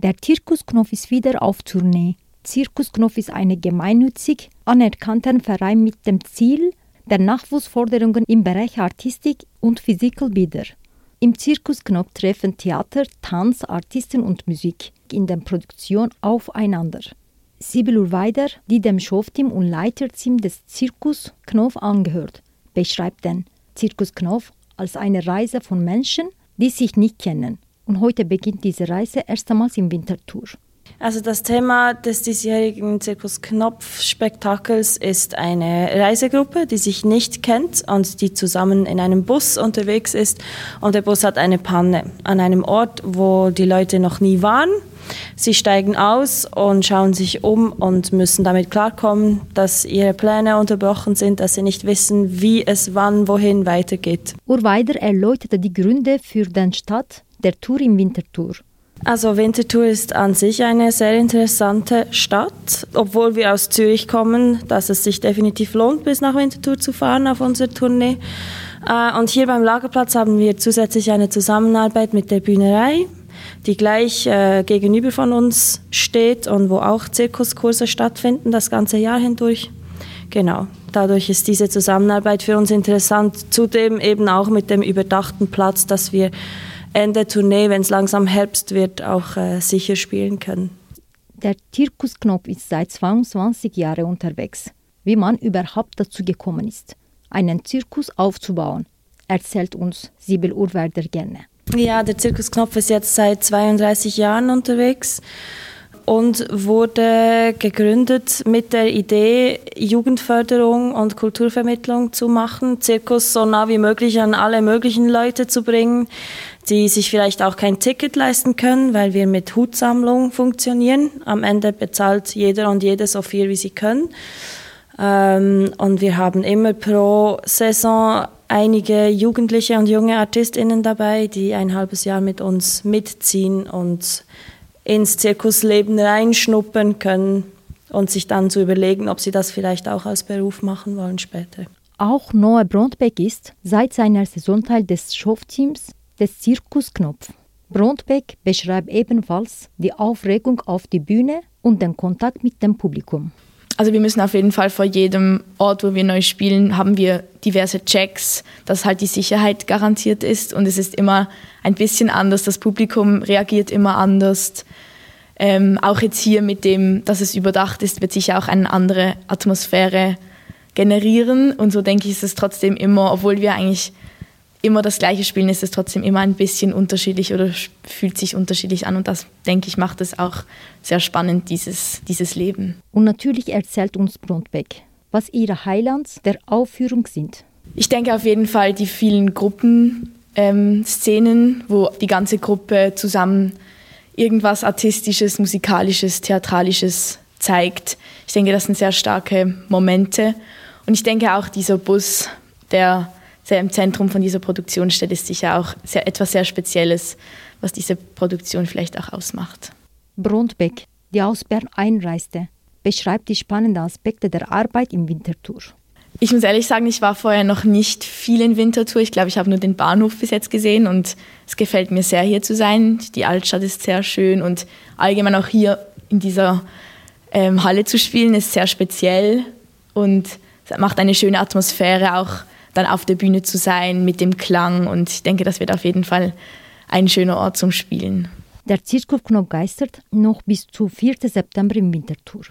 Der Zirkusknopf ist wieder auf Tournee. Zirkusknopf ist ein gemeinnützig anerkannter Verein mit dem Ziel der Nachwuchsforderungen im Bereich Artistik und Physical Bilder. Im Zirkusknopf treffen Theater, Tanz, Artisten und Musik in der Produktion aufeinander. Sibyl Urweider, die dem Showteam und Leiterteam des Zirkus Knopf angehört, beschreibt den Zirkus Knopf als eine Reise von Menschen, die sich nicht kennen. Und heute beginnt diese Reise erstmals im Wintertour. Also das Thema des diesjährigen Zirkus Knopf Spektakels ist eine Reisegruppe, die sich nicht kennt und die zusammen in einem Bus unterwegs ist und der Bus hat eine Panne an einem Ort, wo die Leute noch nie waren. Sie steigen aus und schauen sich um und müssen damit klarkommen, dass ihre Pläne unterbrochen sind, dass sie nicht wissen, wie es wann wohin weitergeht. Urweider erläuterte die Gründe für den Start der Tour im Wintertour. Also Winterthur ist an sich eine sehr interessante Stadt, obwohl wir aus Zürich kommen, dass es sich definitiv lohnt, bis nach Winterthur zu fahren auf unsere Tournee. Äh, und hier beim Lagerplatz haben wir zusätzlich eine Zusammenarbeit mit der Bühnerei, die gleich äh, gegenüber von uns steht und wo auch Zirkuskurse stattfinden, das ganze Jahr hindurch. Genau, dadurch ist diese Zusammenarbeit für uns interessant. Zudem eben auch mit dem überdachten Platz, dass wir Ende Tournee, wenn es langsam Herbst wird, auch äh, sicher spielen können. Der Zirkusknopf ist seit 22 Jahren unterwegs. Wie man überhaupt dazu gekommen ist, einen Zirkus aufzubauen, erzählt uns Sibyl Urwerder gerne. Ja, der Zirkusknopf ist jetzt seit 32 Jahren unterwegs und wurde gegründet mit der Idee, Jugendförderung und Kulturvermittlung zu machen, Zirkus so nah wie möglich an alle möglichen Leute zu bringen, die sich vielleicht auch kein Ticket leisten können, weil wir mit Hutsammlung funktionieren. Am Ende bezahlt jeder und jede so viel, wie sie können. Ähm, und wir haben immer pro Saison einige Jugendliche und junge ArtistInnen dabei, die ein halbes Jahr mit uns mitziehen und ins Zirkusleben reinschnuppern können und sich dann zu überlegen, ob sie das vielleicht auch als Beruf machen wollen später. Auch Noah Brondbeck ist seit seiner Saison Teil des Showteams des Zirkusknopf. Brondbeck beschreibt ebenfalls die Aufregung auf die Bühne und den Kontakt mit dem Publikum. Also wir müssen auf jeden Fall vor jedem Ort, wo wir neu spielen, haben wir diverse Checks, dass halt die Sicherheit garantiert ist und es ist immer ein bisschen anders. Das Publikum reagiert immer anders. Ähm, auch jetzt hier mit dem, dass es überdacht ist, wird sicher auch eine andere Atmosphäre generieren und so denke ich, ist es trotzdem immer, obwohl wir eigentlich immer das Gleiche spielen, ist es trotzdem immer ein bisschen unterschiedlich oder fühlt sich unterschiedlich an. Und das, denke ich, macht es auch sehr spannend, dieses, dieses Leben. Und natürlich erzählt uns Brundbeck, was ihre Highlands der Aufführung sind. Ich denke auf jeden Fall die vielen Gruppenszenen, ähm, wo die ganze Gruppe zusammen irgendwas Artistisches, Musikalisches, Theatralisches zeigt. Ich denke, das sind sehr starke Momente. Und ich denke auch dieser Bus, der sehr im Zentrum von dieser Produktion steht, ist sicher auch sehr, etwas sehr Spezielles, was diese Produktion vielleicht auch ausmacht. Brondbeck, die aus Bern einreiste, beschreibt die spannenden Aspekte der Arbeit im Winterthur. Ich muss ehrlich sagen, ich war vorher noch nicht viel in Winterthur. Ich glaube, ich habe nur den Bahnhof bis jetzt gesehen und es gefällt mir sehr, hier zu sein. Die Altstadt ist sehr schön und allgemein auch hier in dieser ähm, Halle zu spielen ist sehr speziell und macht eine schöne Atmosphäre, auch dann auf der Bühne zu sein mit dem Klang. Und ich denke, das wird auf jeden Fall ein schöner Ort zum Spielen. Der Zirkusknopf geistert noch bis zu 4. September im Winterthur.